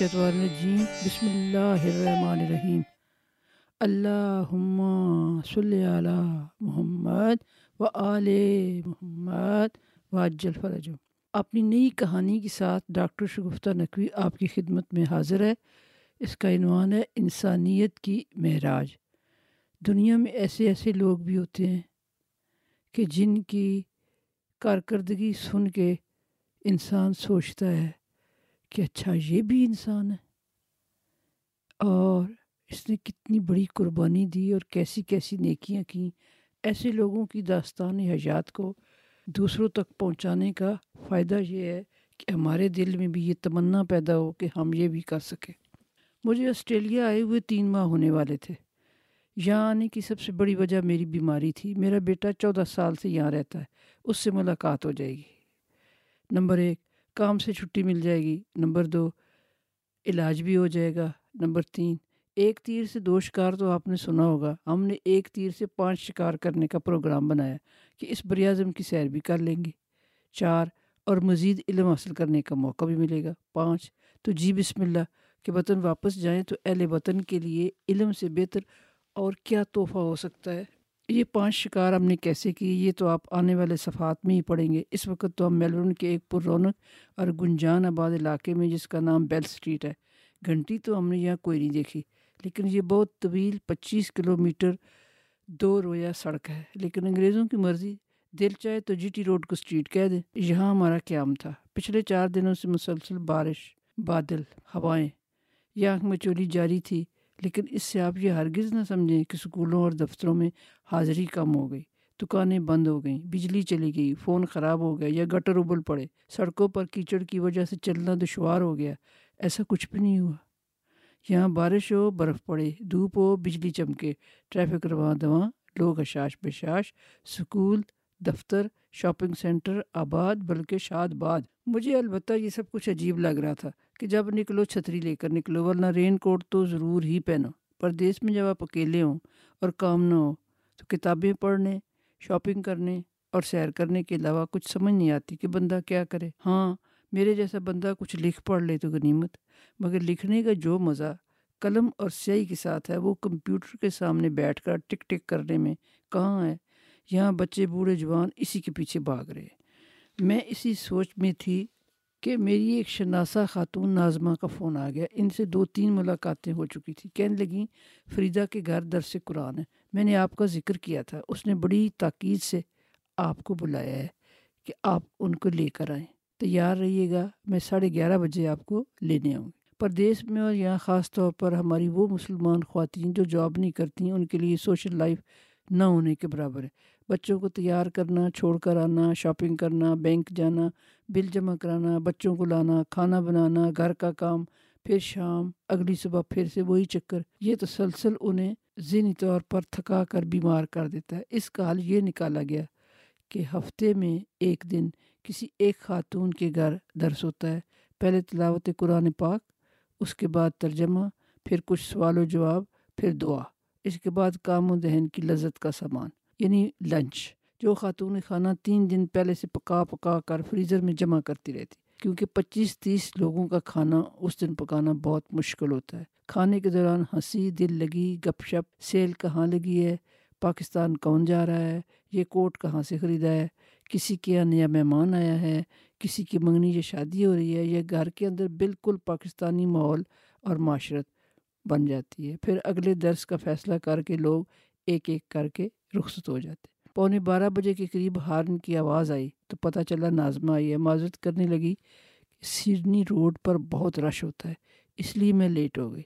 الشیطان الرجیم، بسم اللہ الرحمن الرحیم۔ اللہم صلی علی محمد و آل محمد واجل فرجو اپنی نئی کہانی کے ساتھ ڈاکٹر شگفتہ نقوی آپ کی خدمت میں حاضر ہے۔ اس کا عنوان ہے انسانیت کی معراج۔ دنیا میں ایسے ایسے لوگ بھی ہوتے ہیں کہ جن کی کارکردگی سن کے انسان سوچتا ہے۔ کہ اچھا یہ بھی انسان ہے۔ اور اس نے کتنی بڑی قربانی دی اور کیسی کیسی نیکیاں کیں۔ ایسے لوگوں کی داستان حیات کو دوسروں تک پہنچانے کا فائدہ یہ ہے کہ ہمارے دل میں بھی یہ تمنا پیدا ہو کہ ہم یہ بھی کر سکیں۔ مجھے آسٹریلیا آئے ہوئے تین ماہ ہونے والے تھے۔ یہاں آنے کی سب سے بڑی وجہ میری بیماری تھی۔ میرا بیٹا چودہ سال سے یہاں رہتا ہے۔ اس سے ملاقات ہو جائے گی۔ نمبر ایک کام سے چھٹی مل جائے گی۔ نمبر دو، علاج بھی ہو جائے گا۔ نمبر تین، ایک تیر سے دو شکار تو آپ نے سنا ہوگا۔ ہم نے ایک تیر سے پانچ شکار کرنے کا پروگرام بنایا کہ اس بر اعظم کی سیر بھی کر لیں گے۔ چار، اور مزید علم حاصل کرنے کا موقع بھی ملے گا۔ پانچ، تو جی بسم اللہ، کہ وطن واپس جائیں تو اہل وطن کے لیے علم سے بہتر اور کیا تحفہ ہو سکتا ہے؟ یہ پانچ شکار ہم نے کیسے کی؟ یہ تو آپ آنے والے صفحات میں ہی پڑھیں گے۔ اس وقت تو ہم میلبرن کے ایک پر رونق اور گنجان آباد علاقے میں جس کا نام بیل سٹریٹ ہے۔ گھنٹی تو ہم نے یہاں کوئی نہیں دیکھی، لیکن یہ بہت طویل پچیس کلومیٹر دو رویا سڑک ہے۔ لیکن انگریزوں کی مرضی، دل چاہے تو جی ٹی روڈ کو سٹریٹ کہہ دیں۔ یہاں ہمارا قیام تھا۔ پچھلے چار دنوں سے مسلسل بارش، بادل، ہوائیں یہ آنکھ میں چولی جاری تھی۔ لیکن اس سے آپ یہ ہرگز نہ سمجھیں کہ سکولوں اور دفتروں میں حاضری کم ہو گئی۔ دکانیں بند ہو گئیں، بجلی چلی گئی، فون خراب ہو گیا یا گٹر ابل پڑے۔ سڑکوں پر کیچڑ کی وجہ سے چلنا دشوار ہو گیا۔ ایسا کچھ بھی نہیں ہوا۔ یہاں بارش ہو، برف پڑے، دھوپ ہو، بجلی چمکے۔ ٹریفک رواں دواں، لوگ اشاش بشاش۔ سکول، دفتر، شاپنگ سینٹر آباد، بلکہ شاد باد۔ مجھے البتہ یہ سب کچھ عجیب لگ رہا تھا کہ جب نکلو چھتری لے کر نکلو، ورنہ رین کوٹ تو ضرور ہی پہنو۔ پردیس میں جب آپ اکیلے ہوں اور کام نہ ہو، تو کتابیں پڑھنے شاپنگ کرنے اور سیر کرنے کے علاوہ کچھ سمجھ نہیں آتی کہ بندہ کیا کرے۔ ہاں میرے جیسا بندہ کچھ لکھ پڑھ لے تو غنیمت، مگر لکھنے کا جو مزہ قلم اور سیاہی کے ساتھ ہے، وہ کمپیوٹر کے سامنے بیٹھ کر ٹک ٹک کرنے میں کہاں ہے؟ یہاں بچے بوڑھے جوان اسی کے پیچھے بھاگ رہے۔ میں اسی سوچ میں تھی کہ میری ایک شناسہ خاتون نازمہ کا فون آ گیا۔ ان سے دو تین ملاقاتیں ہو چکی تھیں۔ کہنے لگیں، فریدہ کے گھر درس قرآن ہے۔ میں نے آپ کا ذکر کیا تھا۔ اس نے بڑی تاکید سے آپ کو بلایا ہے کہ آپ ان کو لے کر آئیں۔ تیار رہیے گا۔ میں ساڑھے گیارہ بجے آپ کو لینے آؤں گی پردیس میں اور یہاں خاص طور پر ہماری وہ مسلمان خواتین جو جاب نہیں کرتی ان کے لیے سوشل لائف نہ ہونے کے برابر ہے۔ بچوں کو تیار کرنا، چھوڑ کر آنا شاپنگ کرنا بینک جانا بل جمع کرانا، بچوں کو لانا، کھانا بنانا، گھر کا کام، پھر شام، اگلی صبح پھر سے وہی چکر۔ یہ تسلسل انہیں ذہنی طور پر تھکا کر بیمار کر دیتا ہے۔ اس کا حل یہ نکالا گیا کہ ہفتے میں ایک دن کسی ایک خاتون کے گھر درس ہوتا ہے۔ پہلے تلاوت قرآن پاک، اس کے بعد ترجمہ، پھر کچھ سوال و جواب، پھر دعا۔ اس کے بعد کام و دہن کی لذت کا سامان۔ یعنی لنچ، جو خاتون خانہ تین دن پہلے سے پکا پکا کر فریزر میں جمع کرتی رہتی۔ کیونکہ پچیس تیس لوگوں کا کھانا اس دن پکانا بہت مشکل ہوتا ہے۔ کھانے کے دوران ہنسی، دل لگی، گپ شپ، سیل کہاں لگی ہے، پاکستان کون جا رہا ہے، یہ کوٹ کہاں سے خریدا ہے، کسی کے یہاں نیا مہمان آیا ہے، کسی کی منگنی یا شادی ہو رہی ہے، یا گھر کے اندر بالکل پاکستانی ماحول اور معاشرت بن جاتی ہے۔ پھر اگلے درس کا فیصلہ کر کے لوگ ایک ایک کر کے رخصت ہو جاتے۔ پونے بارہ بجے کے قریب ہارن کی آواز آئی تو پتہ چلا نازمہ آئی ہے معذرت کرنے لگی کہ سڈنی روڈ پر بہت رش ہوتا ہے، اس لیے میں لیٹ ہو گئی۔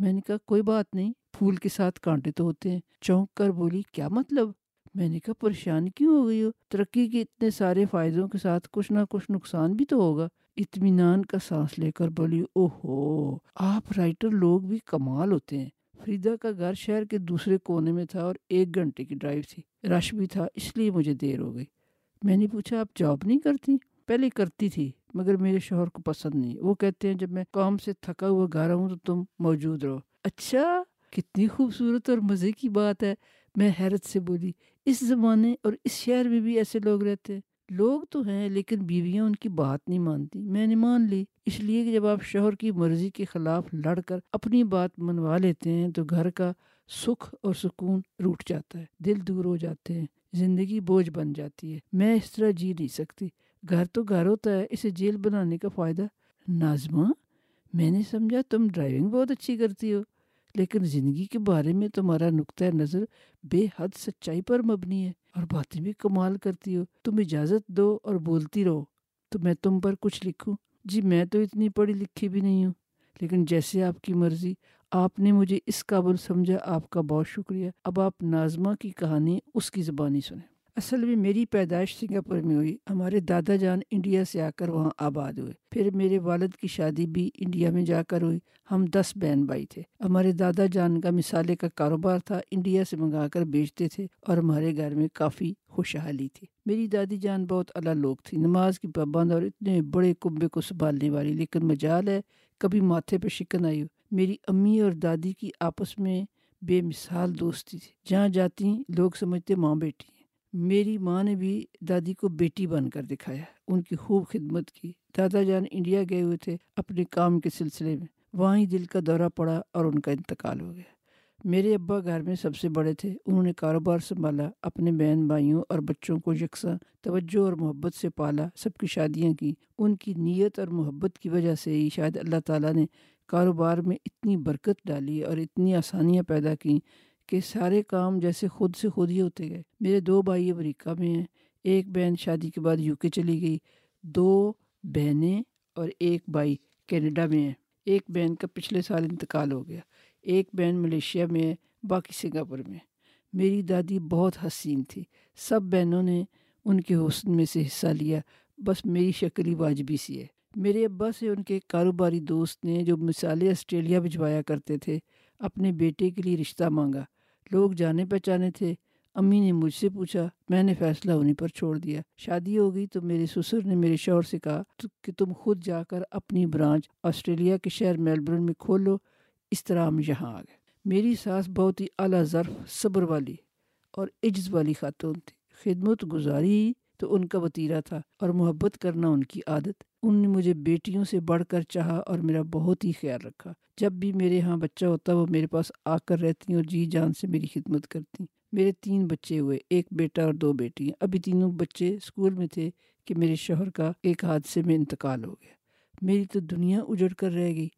میں نے کہا، کوئی بات نہیں، پھول کے ساتھ کانٹے تو ہوتے ہیں۔ چونک کر بولی، کیا مطلب؟ میں نے کہا پریشان کیوں ہو گئی ہو؟ ترقی کے اتنے سارے فائدوں کے ساتھ کچھ نہ کچھ نقصان بھی تو ہوگا۔ اطمینان کا سانس لے کر بولی او ہو آپ رائٹر لوگ بھی کمال ہوتے ہیں۔ فریدا کا گھر شہر کے دوسرے کونے میں تھا اور ایک گھنٹے کی ڈرائیو تھی۔ رش بھی تھا، اس لیے مجھے دیر ہو گئی۔ میں نے پوچھا، آپ جاب نہیں کرتی؟ پہلے کرتی تھی، مگر میرے شوہر کو پسند نہیں۔ وہ کہتے ہیں، جب میں کام سے تھکا ہوا گھر ہوں تو تم موجود رہو۔ اچھا کتنی خوبصورت اور مزے کی بات ہے۔ میں حیرت سے بولی، اس زمانے اور اس شہر میں بھی ایسے لوگ رہتے ہیں۔ لوگ تو ہیں لیکن بیویاں ان کی بات نہیں مانتی۔ میں نے مان لی، اس لیے کہ جب آپ شوہر کی مرضی کے خلاف لڑ کر اپنی بات منوا لیتے ہیں تو گھر کا سکھ اور سکون روٹ جاتا ہے، دل دور ہو جاتے ہیں، زندگی بوجھ بن جاتی ہے۔ میں اس طرح جی نہیں سکتی۔ گھر تو گھر ہوتا ہے، اسے جیل بنانے کا فائدہ نازمہ؟ میں نے سمجھا تم ڈرائیونگ بہت اچھی کرتی ہو، لیکن زندگی کے بارے میں تمہارا نقطۂ نظر بے حد سچائی پر مبنی ہے۔ اور باتیں بھی کمال کرتی ہو۔ تم اجازت دو اور بولتی رہو۔ تو میں تم پر کچھ لکھوں؟ جی میں تو اتنی پڑھی لکھی بھی نہیں ہوں۔ لیکن جیسے آپ کی مرضی، آپ نے مجھے اس قابل سمجھا۔ آپ کا بہت شکریہ۔ اب آپ نازمہ کی کہانی اس کی زبانی سنیں۔ اصل میں میری پیدائش سنگاپور میں ہوئی۔ ہمارے دادا جان انڈیا سے آ کر وہاں آباد ہوئے۔ پھر میرے والد کی شادی بھی انڈیا میں جا کر ہوئی۔ ہم دس بہن بھائی تھے۔ ہمارے دادا جان کا مثالے کا کاروبار تھا۔ انڈیا سے منگا کر بیچتے تھے اور ہمارے گھر میں کافی خوشحالی تھی۔ میری دادی جان بہت اللہ لوگ تھی۔ نماز کی پابند اور اتنے بڑے کنبے کو سنبھالنے والی، لیکن مجال ہے، کبھی ماتھے پہ شکن آئی ہو۔ میری امی اور دادی کی آپس میں بے مثال دوستی تھی۔ جہاں جاتی، لوگ سمجھتے ماں بیٹی میری ماں نے بھی دادی کو بیٹی بن کر دکھایا، ان کی خوب خدمت کی۔ دادا جان انڈیا گئے ہوئے تھے اپنے کام کے سلسلے میں۔ وہاں ہی دل کا دورہ پڑا اور ان کا انتقال ہو گیا۔ میرے ابا گھر میں سب سے بڑے تھے۔ انہوں نے کاروبار سنبھالا، اپنے بہن بھائیوں اور بچوں کو یکساں توجہ اور محبت سے پالا، سب کی شادیاں کی ان کی نیت اور محبت کی وجہ سے ہی شاید اللہ تعالیٰ نے کاروبار میں اتنی برکت ڈالی اور اتنی آسانیاں پیدا کیں کہ سارے کام جیسے خود سے خود ہی ہوتے گئے۔ میرے دو بھائی امریکہ میں ہیں۔ ایک بہن شادی کے بعد یو کے چلی گئی۔ دو بہنیں اور ایک بھائی کینیڈا میں ہیں۔ ایک بہن کا پچھلے سال انتقال ہو گیا۔ ایک بہن ملیشیا میں ہے، باقی سنگاپور میں۔ میری دادی بہت حسین تھی۔ سب بہنوں نے ان کے حسن میں سے حصہ لیا۔ بس میری شکل ہی واجبی سی ہے۔ میرے ابا سے ان کے کاروباری دوست نے جو مثالیں آسٹریلیا بھجوایا کرتے تھے، اپنے بیٹے کے لیے رشتہ مانگا۔ لوگ جانے پہچانے تھے۔ امی نے مجھ سے پوچھا، میں نے فیصلہ انہیں پر چھوڑ دیا۔ شادی ہو گئی تو میرے سسر نے میرے شوہر سے کہا کہ تم خود جا کر اپنی برانچ آسٹریلیا کے شہر میلبرن میں کھول لو اس طرح ہم یہاں آ گئے۔ میری ساس بہت ہی اعلیٰ ظرف، صبر والی اور عجز والی خاتون تھی۔ خدمت گزاری تو ان کا وطیرہ تھا اور محبت کرنا ان کی عادت۔ ان نے مجھے بیٹیوں سے بڑھ کر چاہا اور میرا بہت ہی خیال رکھا۔ جب بھی میرے ہاں بچہ ہوتا، وہ میرے پاس آ کر رہتی اور جی جان سے میری خدمت کرتی۔ میرے تین بچے ہوئے، ایک بیٹا اور دو بیٹی ابھی تینوں بچے اسکول میں تھے کہ میرے شوہر کا ایک حادثے میں انتقال ہو گیا۔ میری تو دنیا اجڑ کر رہ گئی۔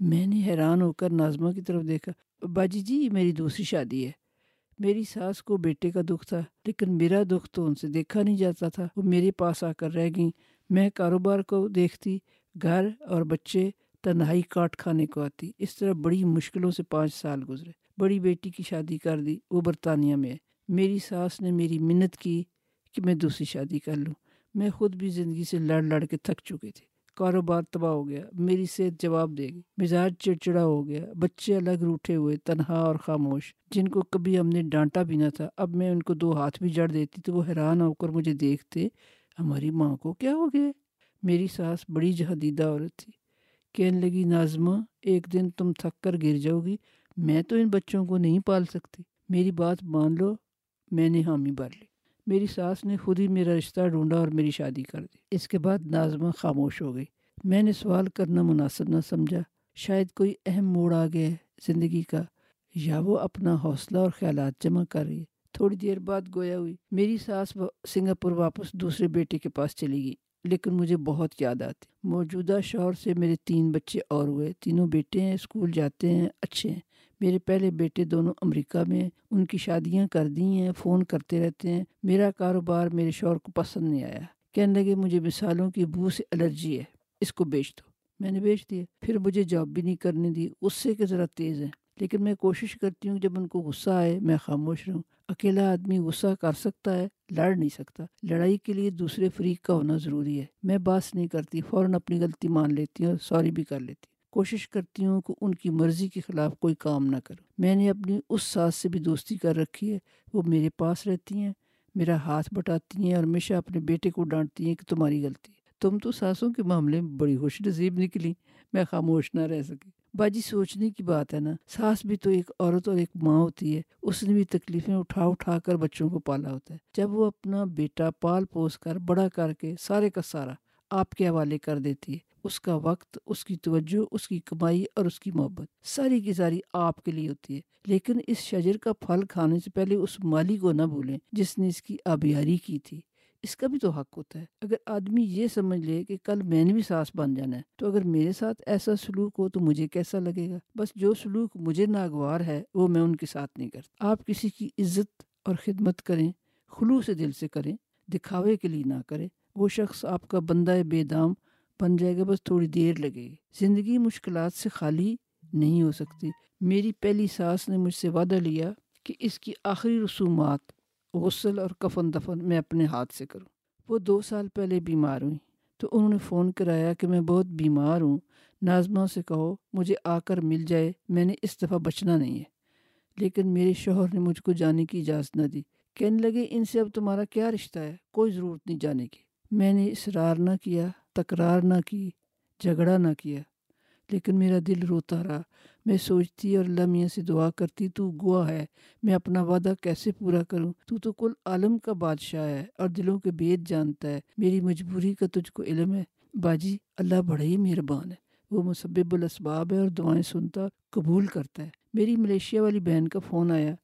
میں نے حیران ہو کر نازمہ کی طرف دیکھا باجی جی یہ میری دوسری شادی ہے۔ میری ساس کو بیٹے کا دکھ تھا، لیکن میرا دکھ تو ان سے دیکھا نہیں جاتا تھا۔ وہ میرے پاس آ کر رہ گئیں۔ میں کاروبار کو دیکھتی، گھر اور بچے تنہائی کاٹ کھانے کو آتی۔ اس طرح بڑی مشکلوں سے پانچ سال گزرے۔ بڑی بیٹی کی شادی کر دی، وہ برطانیہ میں میری ساس نے میری منت کی کہ میں دوسری شادی کر لوں۔ میں خود بھی زندگی سے لڑ لڑ کے تھک چکی تھی کاروبار تباہ ہو گیا، میری صحت جواب دے گی۔ مزاج چڑچڑا ہو گیا، بچے الگ روٹے ہوئے، تنہا اور خاموش۔ جن کو کبھی ہم نے ڈانٹا بھی نہ تھا، اب میں ان کو دو ہاتھ بھی جڑ دیتی تو وہ حیران ہو کر مجھے دیکھتے ہماری ماں کو کیا ہو گیا میری ساس بڑی جہدیدہ عورت تھی۔ کہنے لگی نازمہ ایک دن تم تھک کر گر جاؤ گی، میں تو ان بچوں کو نہیں پال سکتی۔ میری بات مان لو، میں نے حامی بھر لی۔ میری ساس نے خود ہی میرا رشتہ ڈھونڈا اور میری شادی کر دی۔ اس کے بعد نازمہ خاموش ہو گئی۔ میں نے سوال کرنا مناسب نہ سمجھا۔ شاید کوئی اہم موڑ آ گیا زندگی کا، یا وہ اپنا حوصلہ اور خیالات جمع کر رہی ہے؟ تھوڑی دیر بعد گویا ہوئی، میری ساس سنگاپور واپس دوسرے بیٹے کے پاس چلی گئی، لیکن مجھے بہت یاد آتی۔ موجودہ شوہر سے میرے تین بچے اور ہوئے، تینوں بیٹے ہیں، اسکول جاتے ہیں، اچھے ہیں۔ میرے پہلے بیٹے دونوں امریکہ میں ان کی شادیاں کر دی ہیں، فون کرتے رہتے ہیں۔ میرا کاروبار میرے شوہر کو پسند نہیں آیا۔ کہنے لگے، مجھے مثالوں کی بو سے الرجی ہے، اس کو بیچ دو۔ میں نے بیچ دیا، پھر مجھے جاب بھی نہیں کرنے دی اس سے کہ ذرا تیز ہے لیکن میں کوشش کرتی ہوں جب ان کو غصہ آئے میں خاموش رہوں۔ اکیلا آدمی غصہ کر سکتا ہے، لڑ نہیں سکتا۔ لڑائی کے لیے دوسرے فریق کا ہونا ضروری ہے۔ میں باس نہیں کرتی، فوراً اپنی غلطی مان لیتی ہوں اور سوری بھی کر لیتی کوشش کرتی ہوں کہ ان کی مرضی کے خلاف کوئی کام نہ کروں۔ میں نے اپنی اس ساس سے بھی دوستی کر رکھی ہے۔ وہ میرے پاس رہتی ہیں، میرا ہاتھ بٹاتی ہیں اور ہمیشہ اپنے بیٹے کو ڈانٹتی ہیں کہ تمہاری غلطی تم تو ساسوں کے معاملے میں بڑی خوش نصیب نکلی۔ میں خاموش نہ رہ سکی۔ باجی سوچنے کی بات ہے نا، ساس بھی تو ایک عورت اور ایک ماں ہوتی ہے، اس نے بھی تکلیفیں اٹھا اٹھا کر بچوں کو پالا ہوتا ہے۔ جب وہ اپنا بیٹا پال پوس کر، بڑا کر کے سارے کا سارا آپ کے حوالے کر دیتی ہے، اس کا وقت، اس کی توجہ، اس کی کمائی اور اس کی محبت ساری کی ساری آپ کے لیے ہوتی ہے۔ لیکن اس شجر کا پھل کھانے سے پہلے اس مالی کو نہ بھولیں جس نے اس کی آبیاری کی تھی۔ اس کا بھی تو حق ہوتا ہے۔ اگر آدمی یہ سمجھ لے کہ کل میں نے بھی سانس بن جانا ہے، تو اگر میرے ساتھ ایسا سلوک ہو تو مجھے کیسا لگے گا؟ بس جو سلوک مجھے ناگوار ہے، وہ میں ان کے ساتھ نہیں کرتا۔ آپ کسی کی عزت اور خدمت کریں، خلوص دل سے کریں، دکھاوے کے لیے نہ کریں، وہ شخص آپ کا بندہ بے دام بن جائے گا، بس تھوڑی دیر لگے گی۔ زندگی مشکلات سے خالی نہیں ہو سکتی۔ میری پہلی ساس نے مجھ سے وعدہ لیا کہ اس کی آخری رسومات غسل اور کفن دفن میں اپنے ہاتھ سے کروں۔ وہ دو سال پہلے بیمار ہوئی تو انہوں نے فون کرایا کہ میں بہت بیمار ہوں۔ نازمہ سے کہو مجھے آ کر مل جائے میں نے اس دفعہ بچنا نہیں ہے۔ لیکن میرے شوہر نے مجھ کو جانے کی اجازت نہ دی۔ کہنے لگے ان سے اب تمہارا کیا رشتہ ہے؟ کوئی ضرورت نہیں جانے کی۔ میں نے اصرار نہ کیا تکرار نہ کی جھگڑا نہ کیا۔ لیکن میرا دل روتا رہا۔ میں سوچتی اور اللہ میاں سے دعا کرتی، تو گوا ہے، میں اپنا وعدہ کیسے پورا کروں؟ تو تو کل عالم کا بادشاہ ہے اور دلوں کے بید جانتا ہے۔ میری مجبوری کا تجھ کو علم ہے۔ باجی، اللہ بڑا ہی مہربان ہے۔ وہ مسبب الاسباب ہے اور دعائیں سنتا، قبول کرتا ہے۔ میری ملیشیا والی بہن کا فون آیا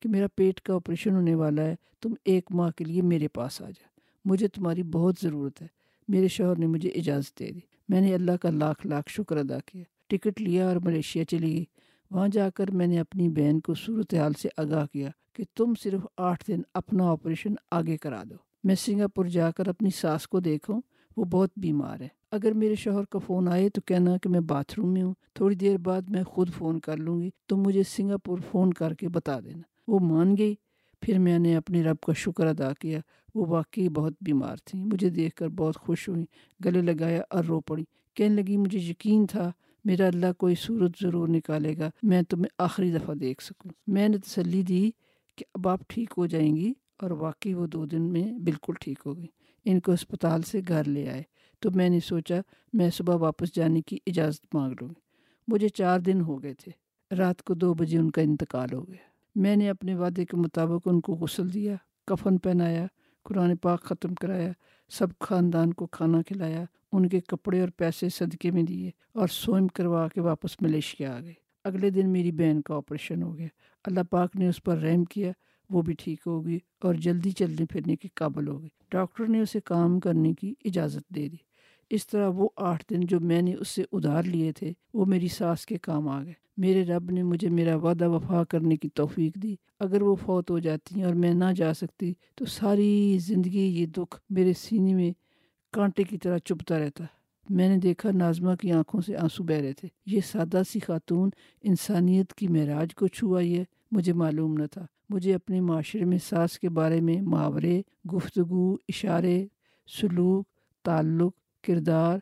کہ میرا پیٹ کا آپریشن ہونے والا ہے، تم ایک ماہ کے لیے میرے پاس آ جا۔ مجھے تمہاری بہت ضرورت ہے۔ میرے شوہر نے مجھے اجازت دے دی۔ میں نے اللہ کا لاکھ لاکھ شکر ادا کیا۔ ٹکٹ لیا اور ملیشیا چلی گئی۔ وہاں جا کر میں نے اپنی بہن کو صورتحال سے آگاہ کیا کہ تم صرف آٹھ دن اپنا آپریشن آگے کرا دو۔ میں سنگاپور جا کر اپنی ساس کو دیکھوں، وہ بہت بیمار ہے۔ اگر میرے شوہر کا فون آئے تو کہنا کہ میں باتھ روم میں ہوں، تھوڑی دیر بعد میں خود فون کر لوں گی، تو مجھے سنگاپور فون کر کے بتا دینا۔ وہ مان گئی، پھر میں نے اپنے رب کا شکر ادا کیا۔ وہ واقعی بہت بیمار تھیں۔ مجھے دیکھ کر بہت خوش ہوئی گلے لگایا اور رو پڑی کہنے لگی، مجھے یقین تھا میرا اللہ کوئی صورت ضرور نکالے گا، میں تمہیں آخری دفعہ دیکھ سکوں۔ میں نے تسلی دی کہ اب آپ ٹھیک ہو جائیں گی اور واقعی وہ دو دن میں بالکل ٹھیک ہو گئی۔ ان کو اسپتال سے گھر لے آئے۔ تو میں نے سوچا، میں صبح واپس جانے کی اجازت مانگ لوں۔ گی مجھے چار دن ہو گئے تھے۔ رات کو دو بجے ان کا انتقال ہو گیا۔ میں نے اپنے وعدے کے مطابق ان کو غسل دیا، کفن پہنایا، قرآن پاک ختم کرایا، سب خاندان کو کھانا کھلایا ان کے کپڑے اور پیسے صدقے میں دیے اور سوئم کروا کے واپس ملیشیا آ گئے۔ اگلے دن میری بہن کا آپریشن ہو گیا۔ اللہ پاک نے اس پر رحم کیا، وہ بھی ٹھیک ہو گئی اور جلدی چلنے پھرنے کے قابل ہو گئی۔ ڈاکٹر نے اسے کام کرنے کی اجازت دے دی۔ اس طرح وہ آٹھ دن جو میں نے اس سے ادھار لیے تھے، وہ میری ساس کے کام آ گئے۔ میرے رب نے مجھے میرا وعدہ وفا کرنے کی توفیق دی۔ اگر وہ فوت ہو جاتی اور میں نہ جا سکتی تو ساری زندگی یہ دکھ میرے سینے میں کانٹے کی طرح چپتا رہتا۔ میں نے دیکھا نازمہ کی آنکھوں سے آنسو بہ رہے تھے۔ یہ سادہ سی خاتون انسانیت کی معراج کو چھوائی ہے، مجھے معلوم نہ تھا۔ مجھے اپنے معاشرے میں ساس کے بارے میں محاورے، گفتگو، اشارے، سلوک، تعلق، کردار،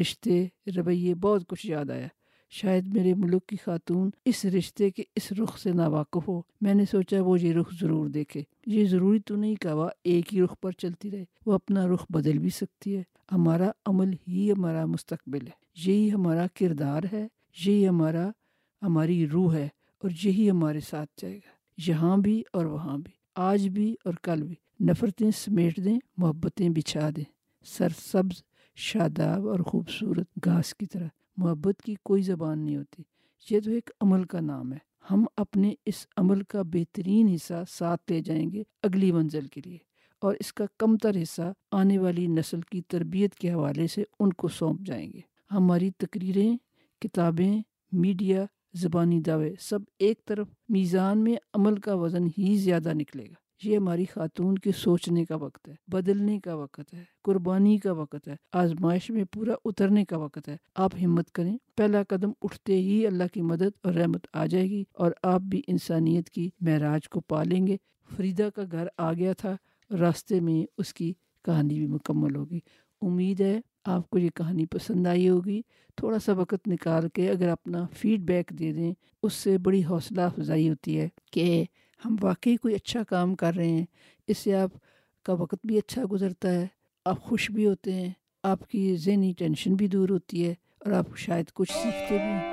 رشتے، رویے بہت کچھ یاد آیا۔ شاید میرے ملک کی خاتون اس رشتے کے اس رخ سے ناواقف ہو۔ میں نے سوچا وہ یہ رخ ضرور دیکھے۔ یہ ضروری تو نہیں کہ وہ ایک ہی رخ پر چلتی رہے، وہ اپنا رخ بدل بھی سکتی ہے۔ ہمارا عمل ہی ہمارا مستقبل ہے۔ یہی ہمارا کردار ہے، یہی ہمارا، ہماری روح ہے اور یہی ہمارے ساتھ جائے گا۔ یہاں بھی اور وہاں بھی۔ آج بھی اور کل بھی۔ نفرتیں سمیٹ دیں، محبتیں بچھا دیں۔ سر سبز شاداب اور خوبصورت گھاس کی طرح۔ محبت کی کوئی زبان نہیں ہوتی۔ یہ تو ایک عمل کا نام ہے۔ ہم اپنے اس عمل کا بہترین حصہ ساتھ لے جائیں گے اگلی منزل کے لیے اور اس کا کم تر حصہ آنے والی نسل کی تربیت کے حوالے سے ان کو سونپ جائیں گے۔ ہماری تقریریں، کتابیں، میڈیا، زبانی دعوے سب ایک طرف میزان میں عمل کا وزن ہی زیادہ نکلے گا۔ یہ ہماری خاتون کے سوچنے کا وقت ہے، بدلنے کا وقت ہے، قربانی کا وقت ہے، آزمائش میں پورا اترنے کا وقت ہے۔ آپ ہمت کریں، پہلا قدم اٹھتے ہی اللہ کی مدد اور رحمت آ جائے گی اور آپ بھی انسانیت کی معراج کو پالیں گے۔ فریدہ کا گھر آ گیا تھا، راستے میں اس کی کہانی بھی مکمل ہوگی۔ امید ہے آپ کو یہ کہانی پسند آئی ہوگی۔ تھوڑا سا وقت نکال کے اگر اپنا فیڈ بیک دے دیں، اس سے بڑی حوصلہ افزائی ہوتی ہے کہ ہم واقعی کوئی اچھا کام کر رہے ہیں، اس سے آپ کا وقت بھی اچھا گزرتا ہے، آپ خوش بھی ہوتے ہیں، آپ کی ذہنی ٹینشن بھی دور ہوتی ہے اور آپ شاید کچھ سیکھتے بھی ہیں۔